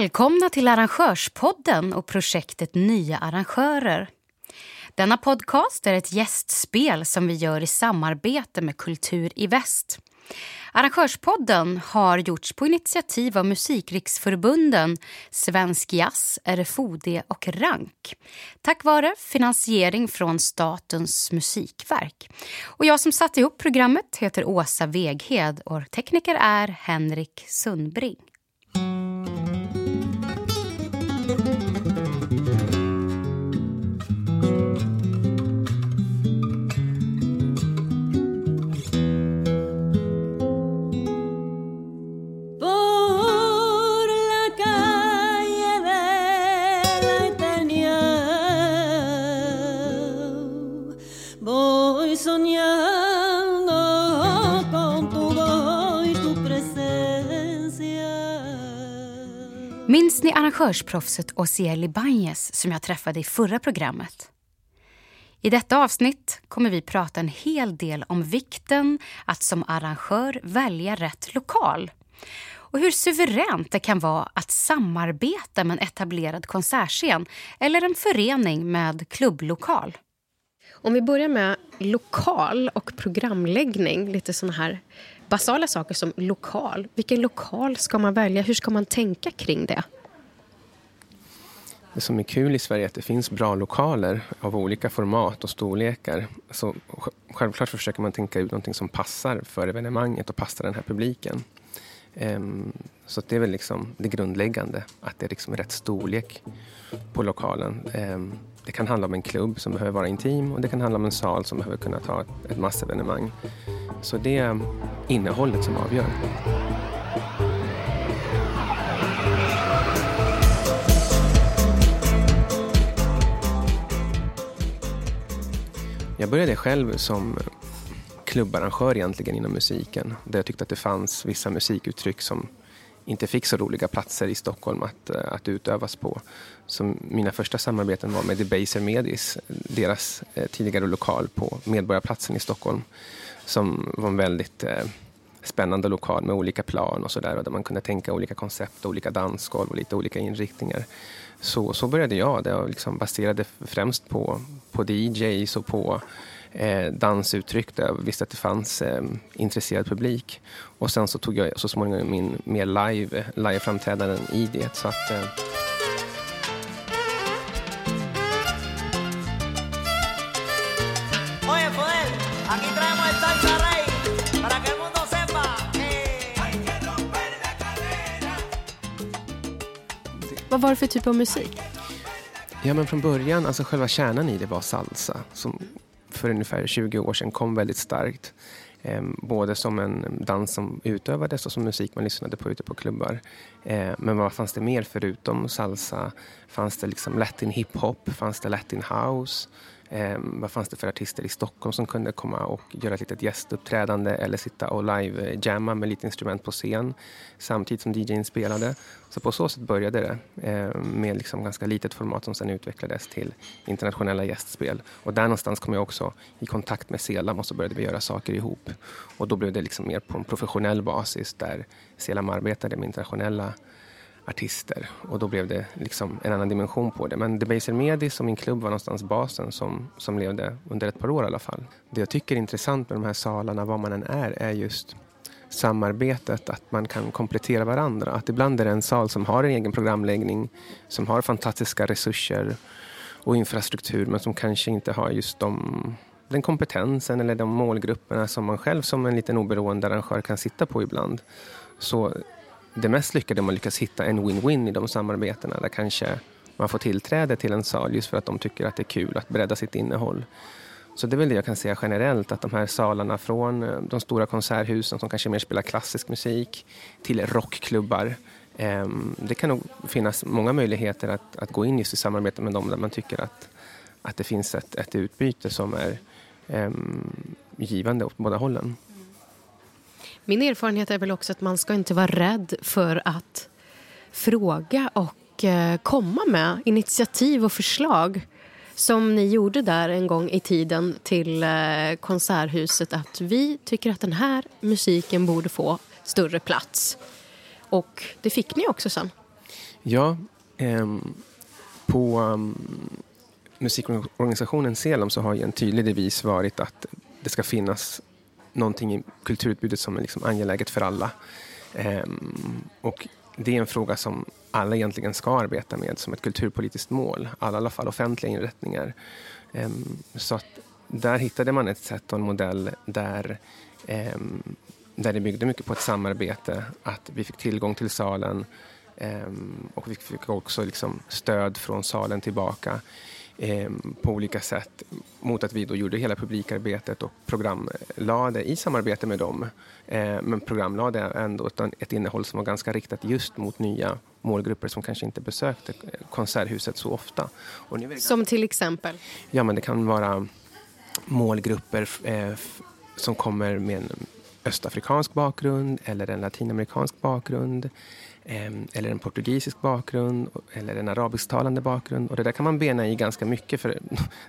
Välkomna till Arrangörspodden och projektet Nya arrangörer. Denna podcast är ett gästspel som vi gör i samarbete med Kultur i Väst. Arrangörspodden har gjorts på initiativ av Musikriksförbunden Svensk Jazz, RFOD och RANK tack vare finansiering från Statens musikverk. Och jag som satte ihop programmet heter Åsa Veghed och tekniker är Henrik Sundbring. Arrangörsproffset Osiel Ibanez som jag träffade i förra programmet? I detta avsnitt kommer vi prata en hel del om vikten att som arrangör välja rätt lokal och hur suveränt det kan vara att samarbeta med en etablerad konsertscen eller en förening med klubblokal. Om vi börjar med lokal och programläggning, lite såna här basala saker som lokal. Vilken lokal ska man välja? Hur ska man tänka kring det? Det som är kul i Sverige är att det finns bra lokaler av olika format och storlekar. Så självklart försöker man tänka ut någonting som passar för evenemanget och passar den här publiken. Ehm, så det är väl liksom det grundläggande, att det är liksom rätt storlek på lokalen. Ehm, det kan handla om en klubb som behöver vara intim och det kan handla om en sal som behöver kunna ta ett massevenemang. Så det är innehållet som avgör. Jag började själv som klubbarrangör egentligen inom musiken. Där jag tyckte att det fanns vissa musikuttryck som inte fick så roliga platser i Stockholm att, eh, att utövas på. Så mina första samarbeten var med Debaser Medis, deras eh, tidigare lokal på Medborgarplatsen i Stockholm. Som var en väldigt eh, spännande lokal med olika plan och sådär. Där man kunde tänka olika koncept, olika dansgolv och lite olika inriktningar. Så, så började jag. Det liksom baserade främst på, på DJs och på eh, dansuttryck där jag visste att det fanns eh, intresserad publik. Och sen så tog jag så småningom in mer live, live-framträdanden i det. Så att, eh, Vad var det för typ av musik? Ja, men från början, alltså själva kärnan i det var salsa som för ungefär 20 år sedan kom väldigt starkt. Eh, både som en dans som utövades och som musik man lyssnade på ute på klubbar. Eh, men vad fanns det mer förutom salsa? Fanns det liksom latin hiphop? Fanns det latin house? Eh, vad fanns det för artister i Stockholm som kunde komma och göra ett litet gästuppträdande eller sitta och live-jamma med lite instrument på scen samtidigt som DJn spelade. Så på så sätt började det eh, med liksom ganska litet format som sen utvecklades till internationella gästspel. Och där någonstans kom jag också i kontakt med Selam och så började vi göra saker ihop. Och då blev det liksom mer på en professionell basis där Selam arbetade med internationella artister och då blev det liksom en annan dimension på det. Men Debaser Medi som min klubb var någonstans basen som, som levde under ett par år i alla fall. Det jag tycker är intressant med de här salarna, var man än är, är just samarbetet, att man kan komplettera varandra. Att ibland är det en sal som har en egen programläggning, som har fantastiska resurser och infrastruktur men som kanske inte har just de, den kompetensen eller de målgrupperna som man själv som en liten oberoende arrangör kan sitta på ibland. Så det mest lyckade är man lyckas hitta en win-win i de samarbetena där kanske man får tillträde till en sal just för att de tycker att det är kul att bredda sitt innehåll. Så det är väl det jag kan säga generellt, att de här salarna från eh, de stora konserthusen som kanske mer spelar klassisk musik till rockklubbar. Ehm, det kan nog finnas många möjligheter att, att gå in just i samarbete med dem där man tycker att, att det finns ett, ett utbyte som är ehm, givande åt båda hållen. Min erfarenhet är väl också att man ska inte vara rädd för att fråga och eh, komma med initiativ och förslag som ni gjorde där en gång i tiden till eh, Konserthuset att vi tycker att den här musiken borde få större plats. Och det fick ni också sen. Ja, um, på um, musikorganisationen Selam så har ju en tydlig devis varit att det ska finnas någonting i kulturutbudet som är liksom angeläget för alla. Ehm, och det är en fråga som alla egentligen ska arbeta med som ett kulturpolitiskt mål. Alla, i alla fall offentliga inrättningar. Ehm, så att där hittade man ett sätt och en modell där, ehm, där det byggde mycket på ett samarbete. Att vi fick tillgång till salen ehm, och vi fick också liksom stöd från salen tillbaka eh, på olika sätt mot att vi då gjorde hela publikarbetet och programlade i samarbete med dem. Eh, men programlade ändå ett, ett innehåll som var ganska riktat just mot nya målgrupper som kanske inte besökte Konserthuset så ofta. som till exempel? Ja, men det kan vara målgrupper eh, som kommer med en östafrikansk bakgrund eller en latinamerikansk bakgrund Ehm, Ehm, eller en portugisisk bakgrund eller en arabisktalande bakgrund. Och det där kan man bena i ganska mycket för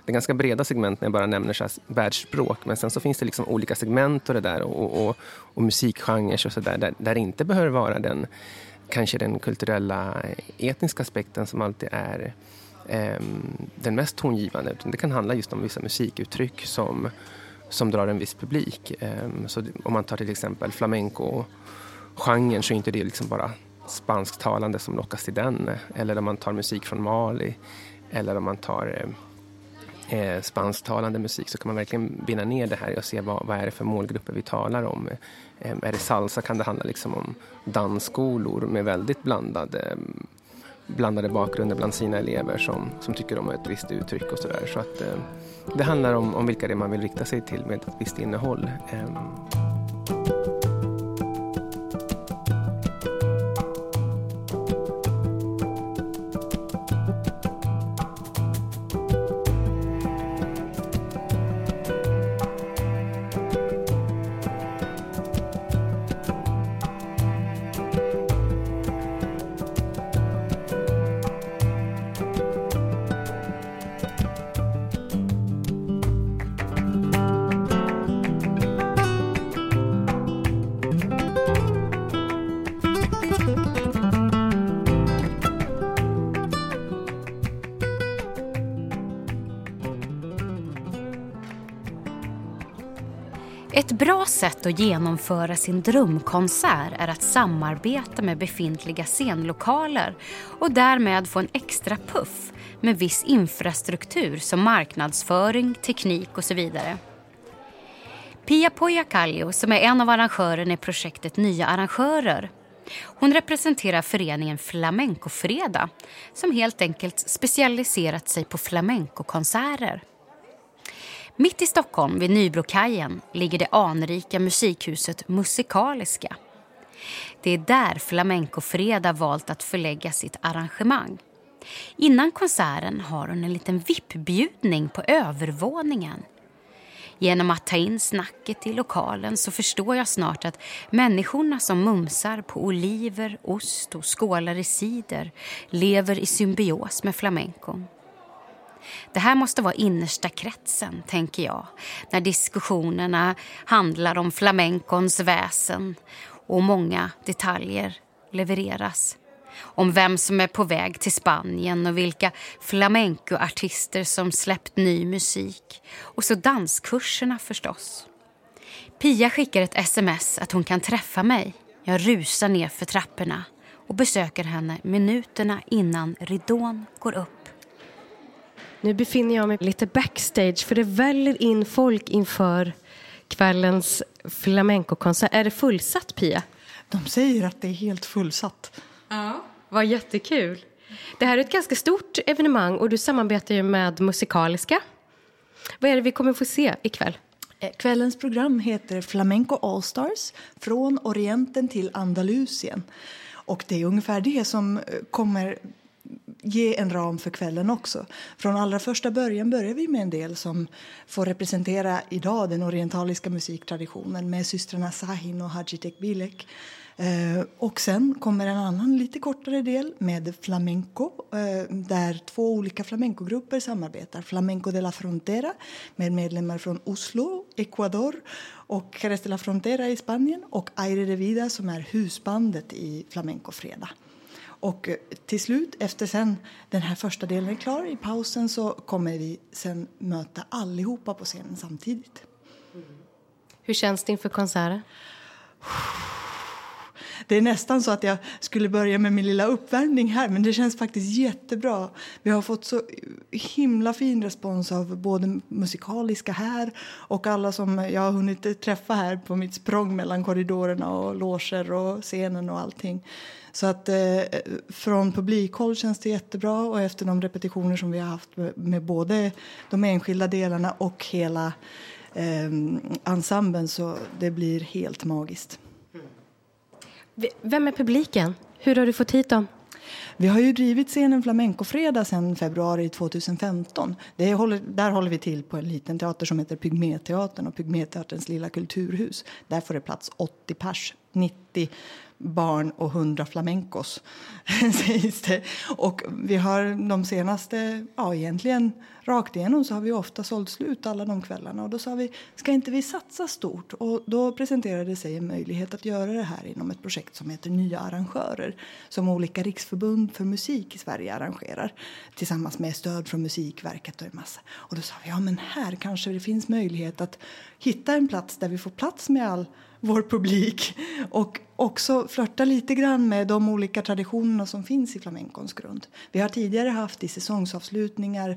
det är ganska breda segment när jag bara nämner så världsspråk. Men sen så finns det liksom olika segment och det där och, och, och musikgenrer och så där, där, där det inte behöver vara den kanske den kulturella eh, etniska aspekten som alltid är eh, den mest tongivande. Utan det kan handla just om vissa musikuttryck som, som drar en viss publik. Eh, så om man tar till exempel flamenco genren så är inte det liksom bara spansktalande som lockas till den. Eller om man tar musik från Mali. Eller om man tar eh, eh spansktalande musik så kan man verkligen binda ner det här och se vad, vad är det för målgrupper vi talar om. Eh, är det salsa kan det handla liksom om dansskolor med väldigt blandade, blandade bakgrunder bland sina elever som, som tycker om ett visst uttryck och sådär. Så att eh, det handlar om, om vilka det är man vill rikta sig till med ett visst innehåll. Eh, att genomföra sin drömkonsert är att samarbeta med befintliga scenlokaler och därmed få en extra puff med viss infrastruktur som marknadsföring, teknik och så vidare. Pia Pojakallio, som är en av arrangörerna i projektet Nya arrangörer hon representerar föreningen Flamencofredag som helt enkelt specialiserat sig på flamencokonserter. Mitt i Stockholm, vid Nybrokajen, ligger det anrika musikhuset Musikaliska. Det är där Flamencofredag valt att förlägga sitt arrangemang. Innan konserten har hon en liten VIP-bjudning på övervåningen. Genom att ta in snacket i lokalen så förstår jag snart att människorna som mumsar på oliver, ost och skålar i cider lever i symbios med flamencon. Det här måste vara innersta kretsen, tänker jag när diskussionerna handlar om flamencons väsen och många detaljer levereras. Om vem som är på väg till Spanien och vilka flamencoartister som släppt ny musik. Och så danskurserna förstås. Pia skickar ett sms att hon kan träffa mig. Jag rusar ner för trapporna och besöker henne minuterna innan ridån går upp. Nu befinner jag mig lite backstage för det väller in folk inför kvällens flamencokonsert. Är det fullsatt, Pia? De säger att det är helt fullsatt. Ja, vad jättekul. Det här är ett ganska stort evenemang och du samarbetar ju med Musikaliska. Vad är det vi kommer få se ikväll? Eh, kvällens program heter Flamenco Allstars från Orienten till Andalusien. Och det är ungefär det som eh, kommer ge en ram för kvällen också. Från allra första början börjar vi med en del som får representera idag den orientaliska musiktraditionen med systrarna Sahin och Haji Tekbilek. Eh, och sen kommer en annan lite kortare del med flamenco eh, där två olika flamencogrupper samarbetar. Flamenco de la Frontera med medlemmar från Oslo, Ecuador och Jerez de la Frontera i Spanien och Aire de Vida som är husbandet i Flamencofredag. Och eh, till slut, efter sen den här första delen är klar, i pausen så kommer vi sen möta allihopa på scenen samtidigt. Hur känns det inför konserten? Det är nästan så att jag skulle börja med min lilla uppvärmning här, men det känns faktiskt jättebra. Vi har fått så himla fin respons av både musikaliska här och alla som jag har hunnit träffa här på mitt språng mellan korridorerna och loger och scenen och allting. Så att eh, från publikhåll känns det jättebra och efter de repetitioner som vi har haft med, med både de enskilda delarna och hela eh, ensemblen så det blir helt magiskt. Vem är publiken? Hur har du fått hit dem? Vi har ju drivit scenen Flamencofredag sedan februari 2015. Det håller, där håller vi till på en liten teater som heter Pygméteatern och Pygméteaterns lilla kulturhus. Där får det plats 80 pers, 90 barn och 100 flamencos, sägs det. Och vi har de senaste, ja egentligen rakt igenom så har vi ofta sålt slut alla de kvällarna. Och då sa vi, ska inte vi satsa stort? Och då presenterade sig en möjlighet att göra det här inom ett projekt som heter Nya arrangörer. Som olika riksförbund för musik i Sverige arrangerar. Tillsammans med stöd från Musikverket och en massa. Och då sa vi, ja men här kanske det finns möjlighet att hitta en plats där vi får plats med all vår publik och också flörta lite grann med de olika traditionerna som finns i flamencons grund. Vi har tidigare haft i säsongsavslutningar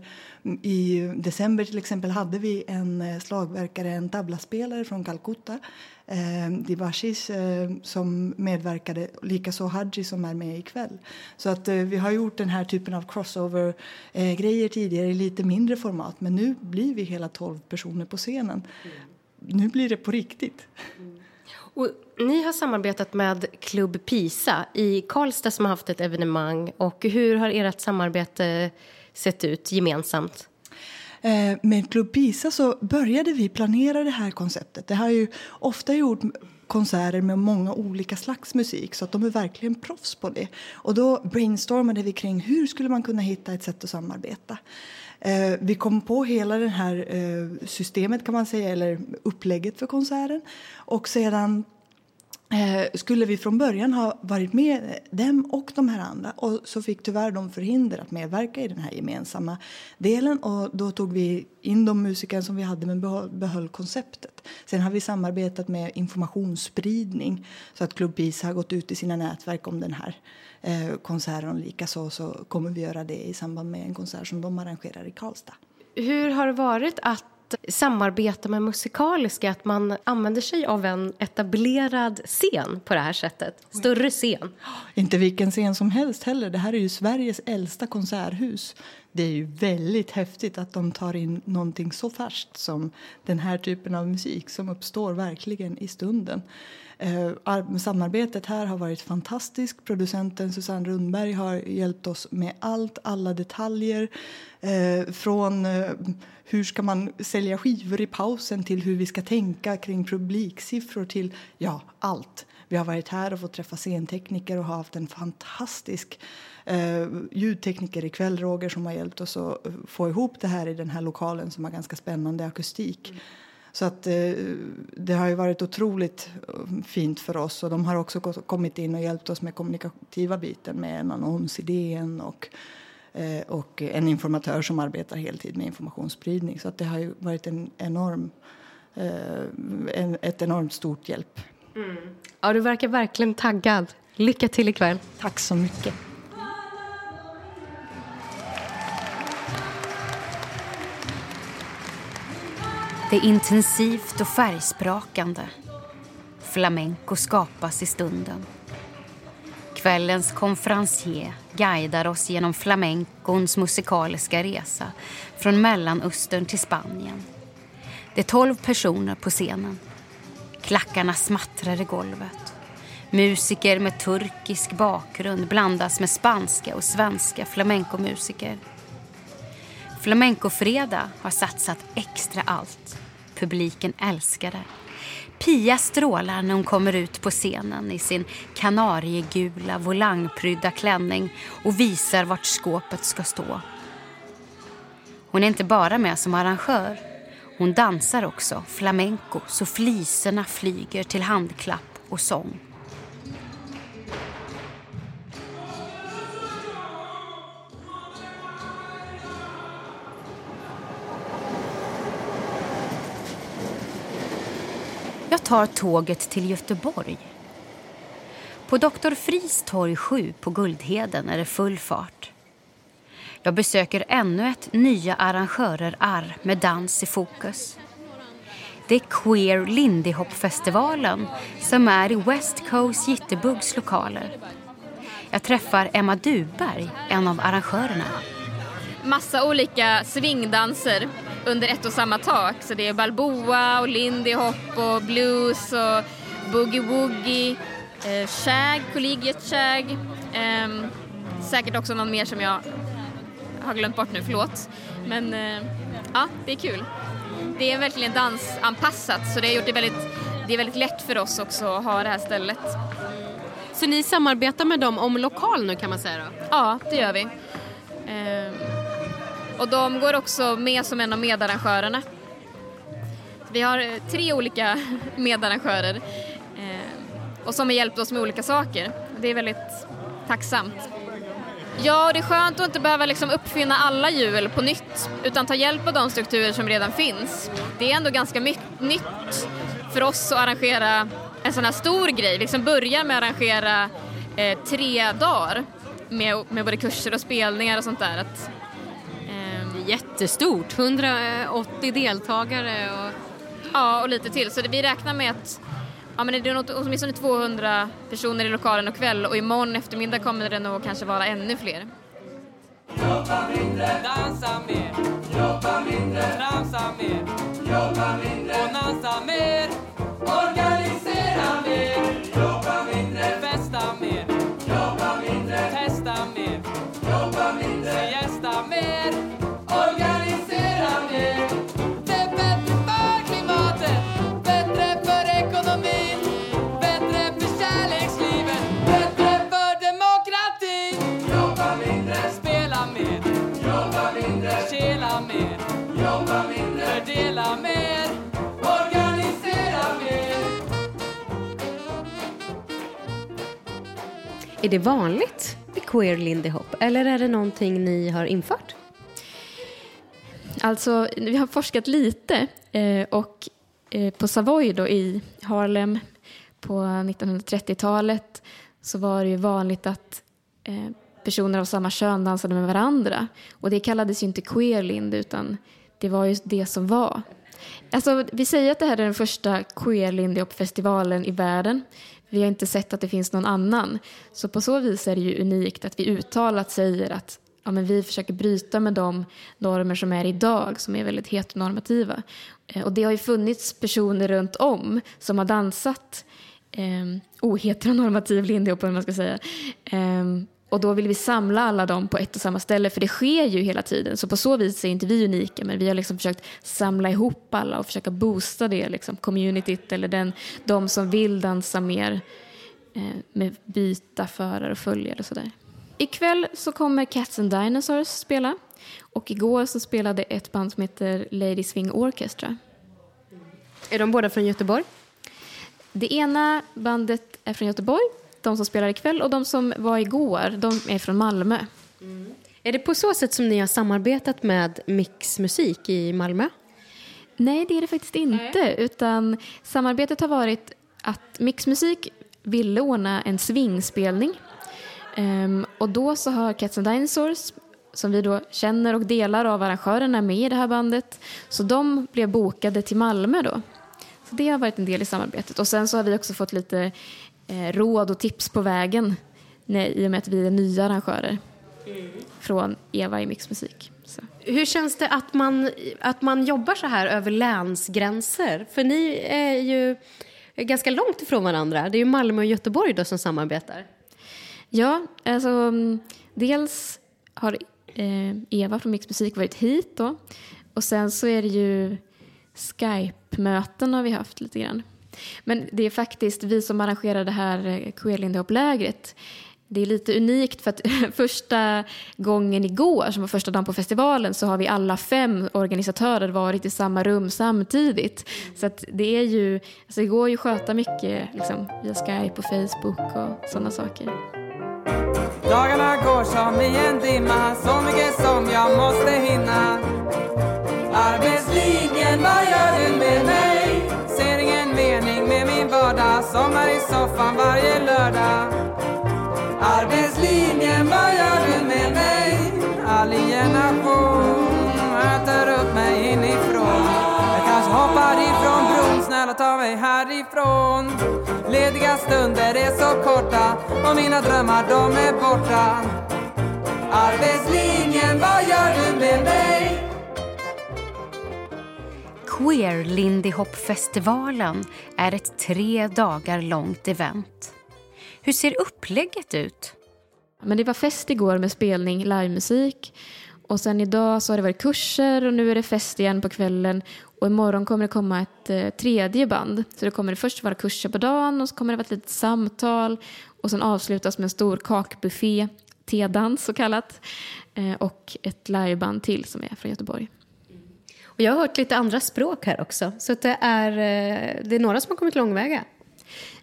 i december till exempel hade vi en eh, slagverkare, en tablaspelare från Calcutta eh, Dibashis eh, som medverkade, likaså Hadji som är med ikväll. Så att eh, vi har gjort den här typen av crossover-grejer eh, tidigare i lite mindre format men nu blir vi hela tolv personer på scenen. Mm. Nu blir det på riktigt. Mm. Och ni har samarbetat med Klubb Pisa i Karlstad som har haft ett evenemang. Och hur har ert samarbete sett ut gemensamt? Eh, med Klubb Pisa så började vi planera det här konceptet. Det har ju ofta gjort konserter med många olika slags musik så att de är verkligen proffs på det. Och då brainstormade vi kring hur skulle man kunna hitta ett sätt att samarbeta. Eh, vi kom på hela det här eh, systemet kan man säga, eller upplägget för konserten. Och sedan Eh, skulle vi från början ha varit med dem och de här andra och så fick tyvärr de förhinder att medverka i den här gemensamma delen och då tog vi in de musiker som vi hade men behöll, behöll konceptet. Sen har vi samarbetat med informationsspridning så att Club Peace har gått ut i sina nätverk om den här eh, konserten och likaså så kommer vi göra det i samband med en konsert som de arrangerar i Karlstad. Hur har det varit att samarbeta med musikaliska, att man använder sig av en etablerad scen på det här sättet. Större scen. Inte vilken scen som helst heller. Det här är ju Sveriges äldsta konserthus. Det är ju väldigt häftigt att de tar in någonting så färskt som den här typen av musik som uppstår verkligen i stunden. Eh, samarbetet här har varit fantastiskt. Producenten Susanne Rundberg har hjälpt oss med allt, alla detaljer. Eh, från eh, hur ska man sälja skivor i pausen till hur vi ska tänka kring publiksiffror till ja, allt. Vi har varit här och fått träffa scentekniker och har haft en fantastisk eh, ljudtekniker ikväll, Roger, som har hjälpt oss att få ihop det här i den här lokalen som har ganska spännande akustik. Mm. Så att, eh, det har ju varit otroligt eh, fint för oss. Och de har också kommit in och hjälpt oss med kommunikativa biten med en annonsidén och, eh, och en informatör som arbetar heltid med informationsspridning. Så att det har ju varit en enorm, en, ett enormt stort hjälp. Mm. Ja, du verkar verkligen taggad. Lycka till ikväll. Tack så mycket. Det är intensivt och färgsprakande. Flamenco skapas i stunden. Kvällens konferencier guidar oss genom flamencons musikaliska resa från Mellanöstern till Spanien. Det är tolv personer på scenen. Klackarna smattrar i golvet. Musiker med turkisk bakgrund blandas med spanska och svenska flamencomusiker. Flamencofredag har satsat extra allt. Publiken älskar det. Pia strålar när hon kommer ut på scenen i sin kanariegula volangprydda klänning och visar vart skåpet ska stå. Hon är inte bara med som arrangör. Hon dansar också flamenco så fliserna flyger till handklapp och sång. Tar tåget till Göteborg. På Dr Fris torg 7 på Guldheden är det full fart. Jag besöker ännu ett Nya arrangörer arr med dans i fokus. Det är Queer Lindy Hop-festivalen som är i West Coast Jitterbugs lokaler. Jag träffar Emma Duberg, en av arrangörerna. Massa olika swingdanser under ett och samma tak. Så det är balboa och lindy hop och blues och boogie-woogie, eh, shag, collegiate shag. Eh, säkert också någon mer som jag har glömt bort nu, förlåt. Men eh, ja, det är kul. Det är verkligen dansanpassat så det har gjort det väldigt, det är väldigt lätt för oss också att ha det här stället. Så ni samarbetar med dem om lokal nu kan man säga då? Ja, det gör vi. Eh, och de går också med som en av medarrangörerna. Vi har eh, tre olika medarrangörer eh, och som har hjälpt oss med olika saker. Det är väldigt tacksamt. Ja, det är skönt att inte behöva liksom uppfinna alla hjul på nytt utan ta hjälp av de strukturer som redan finns. Det är ändå ganska nytt för oss att arrangera en sån här stor grej, liksom börja med att arrangera eh, tre dagar med, med både kurser och spelningar och sånt där. Att, jättestort, 180 deltagare och... Ja, och lite till. Så det, vi räknar med att ja, men det är något, åtminstone 200 personer i lokalen och kväll. Och imorgon eftermiddag kommer det nog kanske vara ännu fler. Jobba mindre, dansa mer, jobba mindre, tramsa mer, jobba mindre. Och dansa mer, organisera mer, jobba mindre, festa mer, jobba mindre, testa mer, jobba Är det vanligt med queer lindy hop eller är det någonting ni har infört? Alltså, vi har forskat lite eh, och eh, på Savoy då i Harlem på 1930-talet så var det ju vanligt att eh, personer av samma kön dansade med varandra. Och det kallades ju inte queer lindy utan det var ju det som var. Alltså, vi säger att det här är den första queer lindy festivalen i världen. Vi har inte sett att det finns någon annan. Så på så vis är det ju unikt att vi uttalat säger att ja, men vi försöker bryta med de normer som är idag, som är väldigt heteronormativa. Eh, och det har ju funnits personer runt om som har dansat eh, oheteronormativ lindy hop, man ska säga. Eh, och då vill vi samla alla dem på ett och samma ställe, för det sker ju hela tiden. Så på så vis är inte vi unika, men vi har liksom försökt samla ihop alla och försöka boosta det, liksom, communityt eller den, de som vill dansa mer eh, med byta förare och följare och sådär. Ikväll så kommer Cats and Dinosaurs spela. Och igår så spelade ett band som heter Lady Swing Orchestra. Är de båda från Göteborg? Det ena bandet är från Göteborg, de som spelar ikväll, och de som var igår, de är från Malmö. Mm. Är det på så sätt som ni har samarbetat med Mix Musik i Malmö? Nej, det är det faktiskt inte. Nej. Utan samarbetet har varit att Mix Musik ville ordna en swingspelning Um, och då så har Cats and Dinosaurs, som vi då känner och delar av arrangörerna med i det här bandet, så de blev bokade till Malmö då. Så det har varit en del i samarbetet. Och sen så har vi också fått lite råd och tips på vägen nej, i och med att vi är nya arrangörer mm. från Eva i Mixmusik. Så. Hur känns det att man, att man jobbar så här över länsgränser? För ni är ju ganska långt ifrån varandra. Det är ju Malmö och Göteborg då som samarbetar. Ja, alltså mm, dels har eh, Eva från Mix Musik varit hit då. Och sen så är det ju Skype-möten har vi haft lite grann. Men det är faktiskt vi som arrangerar det här eh, Queerlindehop-lägret. det är lite unikt för att första gången igår, som var första dagen på festivalen, så har vi alla fem organisatörer varit i samma rum samtidigt. Så att det är ju, alltså det går ju att sköta mycket liksom, via Skype och Facebook och sådana saker. Dagarna går som i en dimma, så mycket som jag måste hinna. Arbetslinjen, vad gör du med mig? Soffan varje lördag Arbetslinjen, vad gör du med mig? Alienation äter upp mig inifrån Jag kanske hoppar ifrån bron, snälla ta mig härifrån Lediga stunder är så korta och mina drömmar de är borta Arbetslinjen, vad gör du med mig? Queer Lindy Hop-festivalen är ett tre dagar långt event. Hur ser upplägget ut? Men det var fest igår med spelning, livemusik. Och sen idag så har det varit kurser och nu är det fest igen på kvällen. Och imorgon kommer det komma ett eh, tredje band. Så det kommer det först vara kurser på dagen och så kommer det vara ett litet samtal. Och sen avslutas med en stor kakbuffé, tedans så kallat. Eh, och ett liveband till som är från Göteborg. Och jag har hört lite andra språk här också. Så det är, eh, det är några som har kommit långväga.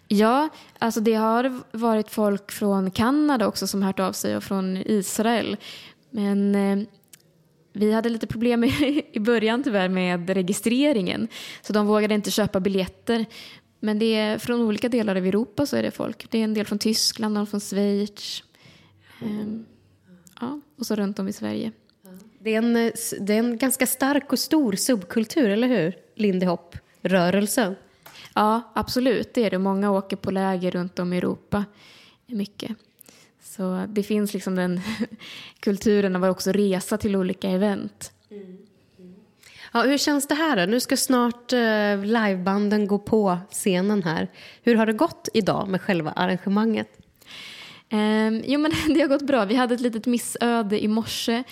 Ja, alltså det har varit folk från Kanada också som hört av sig och från Israel. Men eh, vi hade lite problem i, i början tyvärr med registreringen. Så de vågade inte köpa biljetter. Men det är från olika delar av Europa så är det folk. Det är en del från Tyskland, någon från Schweiz. Eh, ja, och så runt om i Sverige. Det är, en, det är en ganska stark och stor subkultur, eller hur? Lindy Hop-rörelsen. Ja, absolut. Det är det. Många åker på läger runt om i Europa. Mycket. Så det finns liksom den kulturen av att också resa till olika event. Ja, hur känns det här då? Nu ska snart eh, livebanden gå på scenen här. Hur har det gått idag med själva arrangemanget? Um, jo, men det har gått bra. Vi hade ett litet missöde i morse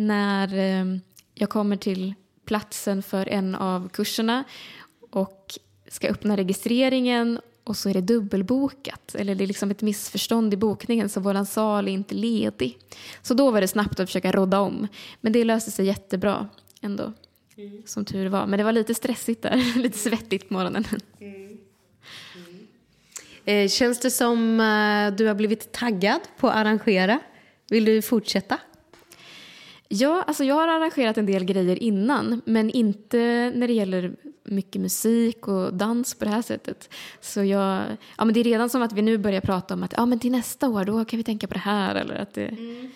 när um, jag kommer till platsen för en av kurserna och ska öppna registreringen och så är det dubbelbokat. Eller det är liksom ett missförstånd i bokningen så vår sal är inte ledig. Så då var det snabbt att försöka rodda om. Men det löste sig jättebra ändå. Mm. Som tur var. Men det var lite stressigt där. lite svettigt på morgonen. Mm. Mm. Eh, känns det som eh, du har blivit taggad på att arrangera? Vill du fortsätta? Ja, alltså jag har arrangerat en del grejer innan men inte när det gäller mycket musik och dans på det här sättet. Så jag, ja, men det är redan som att vi nu börjar prata om att ja, men till nästa år då kan vi tänka på det här. Eller att det, mm.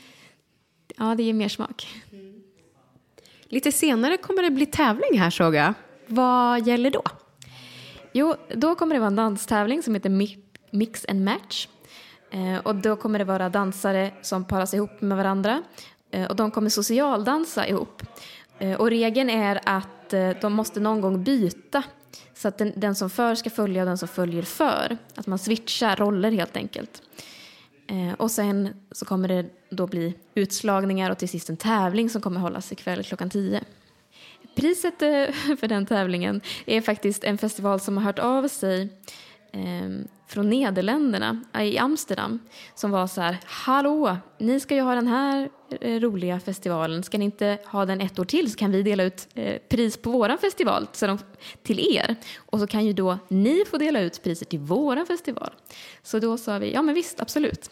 Ja, det ger mer smak. Mm. Lite senare kommer det bli tävling här såg jag. Vad gäller då? Jo, då kommer det vara en danstävling som heter Mix and Match. Eh, och då kommer det vara dansare som paras ihop med varandra Eh, och de kommer socialdansa ihop. Eh, och regeln är att eh, de måste någon gång byta så att den, den som för ska följa och den som följer för. Att man switchar roller helt enkelt. Och sen så kommer det då bli utslagningar och till sist en tävling som kommer hållas ikväll klockan tio. Priset för den tävlingen är faktiskt en festival som har hört av sig ehm, från Nederländerna, i Amsterdam, som var så här, hallå, ni ska ju ha den här eh, roliga festivalen, ska ni inte ha den ett år till så kan vi dela ut eh, pris på våran festival till er. Och så kan ju då ni få dela ut priser till våran festival. Så då sa vi, ja men visst, absolut.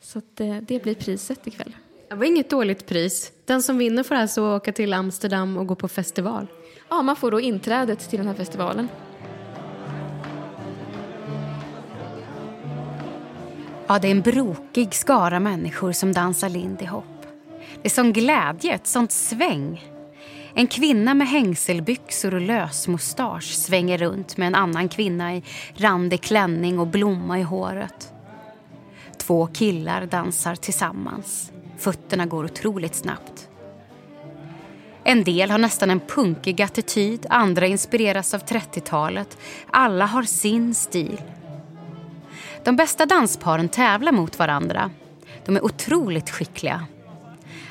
Så eh, det blir priset ikväll. Det var inget dåligt pris. Den som vinner får alltså åka till Amsterdam och gå på festival. Ja, man får då inträdet till den här festivalen. Ja, det är en brokig skara människor som dansar lindy hop. Det är sån glädje, ett sånt sväng. En kvinna med hängselbyxor och lösmustasch svänger runt med en annan kvinna i randig klänning och blomma i håret. Två killar dansar tillsammans. Fötterna går otroligt snabbt. En del har nästan en punkig attityd, andra inspireras av 30-talet. Alla har sin stil. De bästa dansparen tävlar mot varandra. De är otroligt skickliga.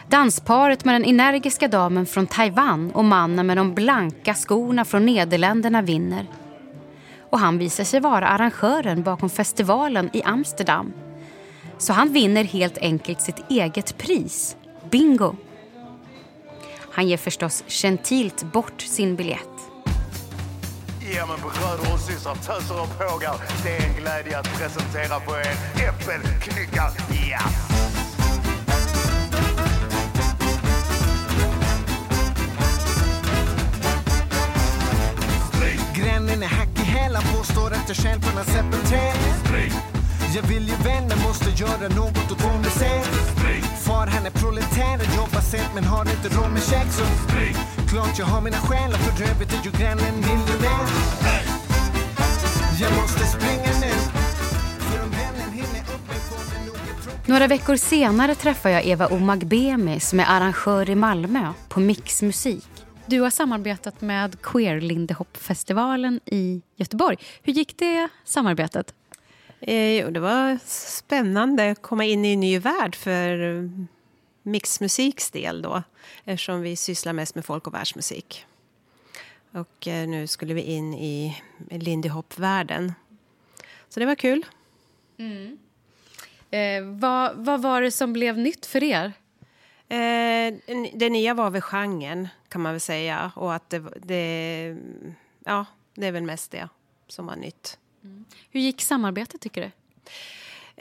Dansparet med den energiska damen från Taiwan och mannen med de blanka skorna från Nederländerna vinner. Och han visar sig vara arrangören bakom festivalen i Amsterdam. Så han vinner helt enkelt sitt eget pris, bingo. Han ger förstås gentilt bort sin biljett. Bröder och systrar, töser och pågar. Det är en glädje att presentera för er Äppelknyckar Jazz. Grännen är hack i häl själ Han påstår att jag själv kunnat sepultera Jag vill ju vända, måste göra något åt vår misär Far han är proletär och jobbar sent men har inte råd med käk så Klart jag har mina skäl och för övrigt är ju grannen miljonär Jag måste springa nu Några veckor senare träffar jag Eva Omagbemi som är arrangör i Malmö på Mix Musik. Du har samarbetat med Queer Lindehopp-festivalen i Göteborg. Hur gick det samarbetet? Eh, jo, det var spännande att komma in i en ny värld för eh, mixmusiks del då. Eftersom vi sysslar mest med folk och världsmusik. Och eh, nu skulle vi in i Lindy Hop-världen. Så det var kul. Eh, vad, vad var det som blev nytt för er? Eh, det nya var väl genren kan man väl säga. Och att det, det, ja, det är väl mest det som var nytt. Mm. Hur gick samarbetet tycker du?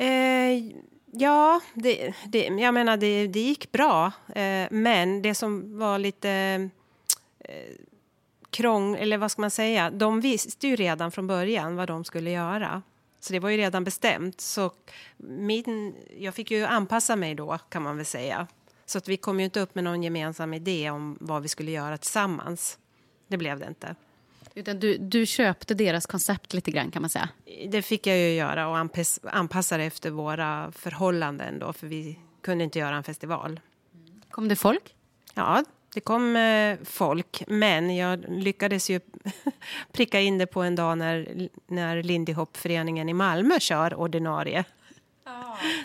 Eh, ja, det, det, jag menar det, det gick bra. Eh, men det som var lite eh, krång, eller vad ska man säga, de visste ju redan från början vad de skulle göra. Så det var ju redan bestämt. Så min, jag fick ju anpassa mig då kan man väl säga. Så att vi kom ju inte upp med någon gemensam idé om vad vi skulle göra tillsammans. Det blev det inte. Utan du, du köpte deras koncept lite grann kan man säga. Det fick jag ju göra och anpass, anpassa det efter våra förhållanden då, för vi kunde inte göra en festival. Kom det folk? Ja, det kom eh, folk, men jag lyckades ju pricka in det på en dag när, när Lindy Hop-föreningen i Malmö kör ordinarie.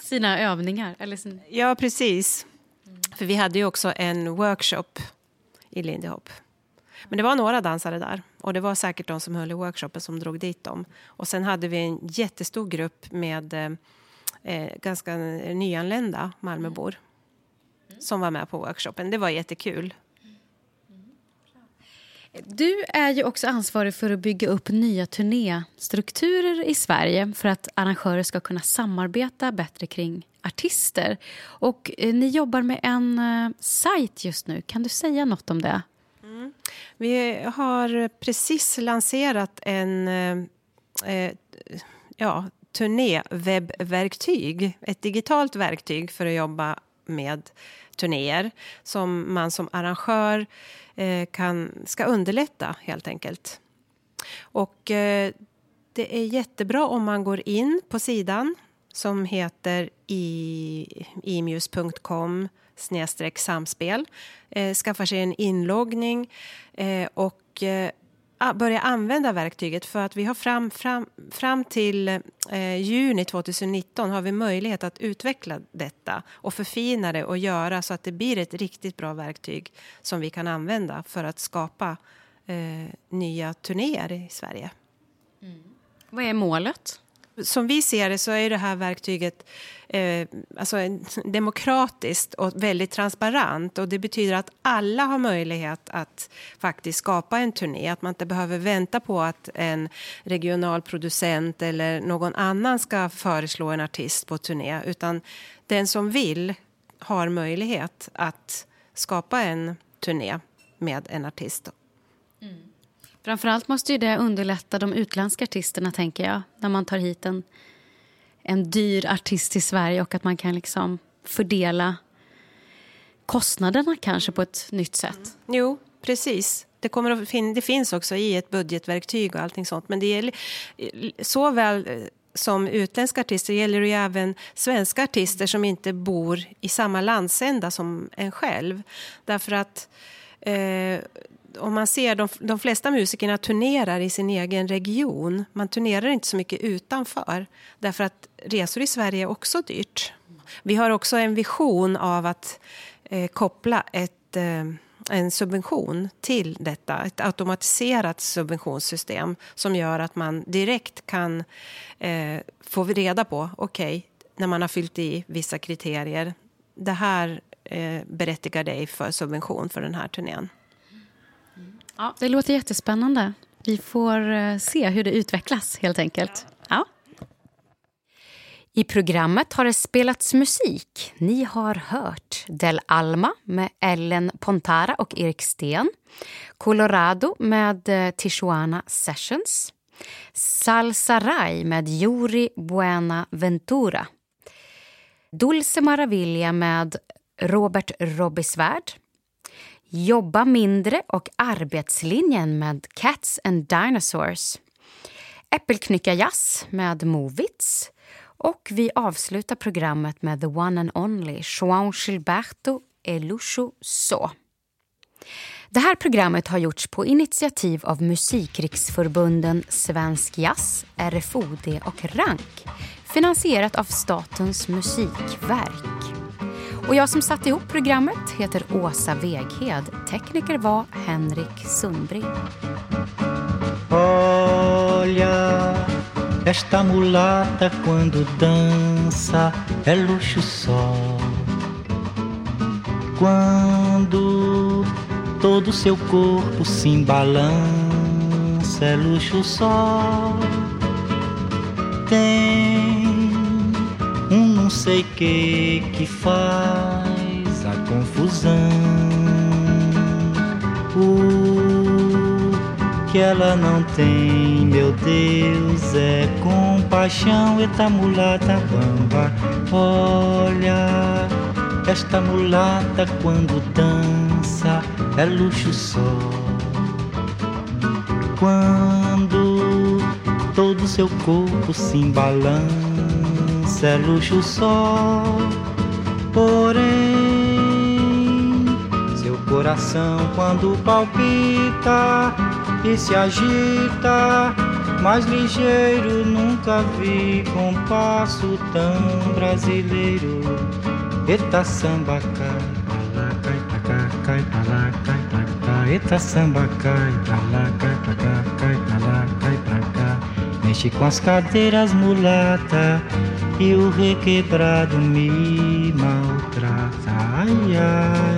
Sina övningar? Eller sin... Ja, precis. För vi hade ju också en workshop i Lindy Hop. Men det var några dansare där och det var säkert de som höll i workshopen som drog dit dem. Och sen hade vi en jättestor grupp med eh, eh, ganska nyanlända Malmöbor som var med på workshopen. Det var jättekul. Du är ju också ansvarig för att bygga upp nya turnéstrukturer i Sverige för att arrangörer ska kunna samarbeta bättre kring artister. Och eh, ni jobbar med en eh, sajt just nu. Kan du säga något om det? Vi har precis lanserat en eh, eh, ja, turnéwebbverktyg. Ett digitalt verktyg för att jobba med turnéer som man som arrangör eh, kan, ska underlätta, helt enkelt. Och eh, det är jättebra om man går in på sidan som heter imuse.com snedstreck samspel. Eh, skaffar sig en inloggning eh, och eh, börja använda verktyget för att vi har fram, fram, fram till eh, juni 2019 har vi möjlighet att utveckla detta och förfina det och göra så att det blir ett riktigt bra verktyg som vi kan använda för att skapa eh, nya turnéer i Sverige. Mm. Vad är målet? Som vi ser det så är det här verktyget eh, alltså demokratiskt och väldigt transparent. Och det betyder att alla har möjlighet att faktiskt skapa en turné. Att man inte behöver vänta på att en regional producent eller någon annan ska föreslå en artist på turné. Utan den som vill har möjlighet att skapa en turné med en artist. Mm. Framförallt måste ju det underlätta de utländska artisterna, tänker jag. När man tar hit en, en dyr artist till Sverige och att man kan liksom fördela kostnaderna kanske på ett nytt sätt. Mm. Jo, precis. Det, kommer att fin- det finns också i ett budgetverktyg och allting sånt. Men det gäller såväl eh, som utländska artister gäller det ju även svenska artister som inte bor i samma landsända som en själv. Därför att eh, om man ser de, de flesta musikerna turnerar i sin egen region. Man turnerar inte så mycket utanför. Därför att resor i Sverige är också dyrt. Vi har också en vision av att eh, koppla ett, eh, en subvention till detta. Ett automatiserat subventionssystem som gör att man direkt kan eh, få reda på, okej, när man har fyllt i vissa kriterier, det här eh, berättigar dig för subvention för den här turnén. Ja, det låter jättespännande. Vi får eh, se hur det utvecklas, helt enkelt. Ja. I programmet har det spelats musik. Ni har hört Del Alma med Ellen Pontara och Erik Sten. Colorado med eh, Tijuana Sessions. Salsaray med Yuri Buenaventura. Dulce Maravilla med Robert Robbisvärd. Jobba mindre och arbetslinjen med Cats and Dinosaurs. Äppelknyckarjazz med Movits. Och vi avslutar programmet med the one and only João Gilberto Elucho So. Det här programmet har gjorts på initiativ av Musikriksförbunden Svensk Jazz, RFOD och RANK finansierat av Statens musikverk. Och jag som satte ihop programmet heter Åsa Veghed. Tekniker var Henrik Sundbring. Olha esta mulata quando dança é luxo só. Quando todo seu corpo se embalança é luxo só. Tem sei que que faz a confusão. O que ela não tem, meu Deus, é compaixão. Eita mulata bamba, olha esta mulata quando dança é luxo só. Quando todo seu corpo se embalança é luxo só. Porém, seu coração quando palpita e se agita, mais ligeiro nunca vi com passo tão brasileiro. Eita samba cai, cai pra cá, cai pra lá, cai pra cá. Eita samba cai, pra lá, cai pra cá, cai pra lá, cai pra cá. Mexe com as cadeiras mulata e o requebrado me maltrata. Ai, ai.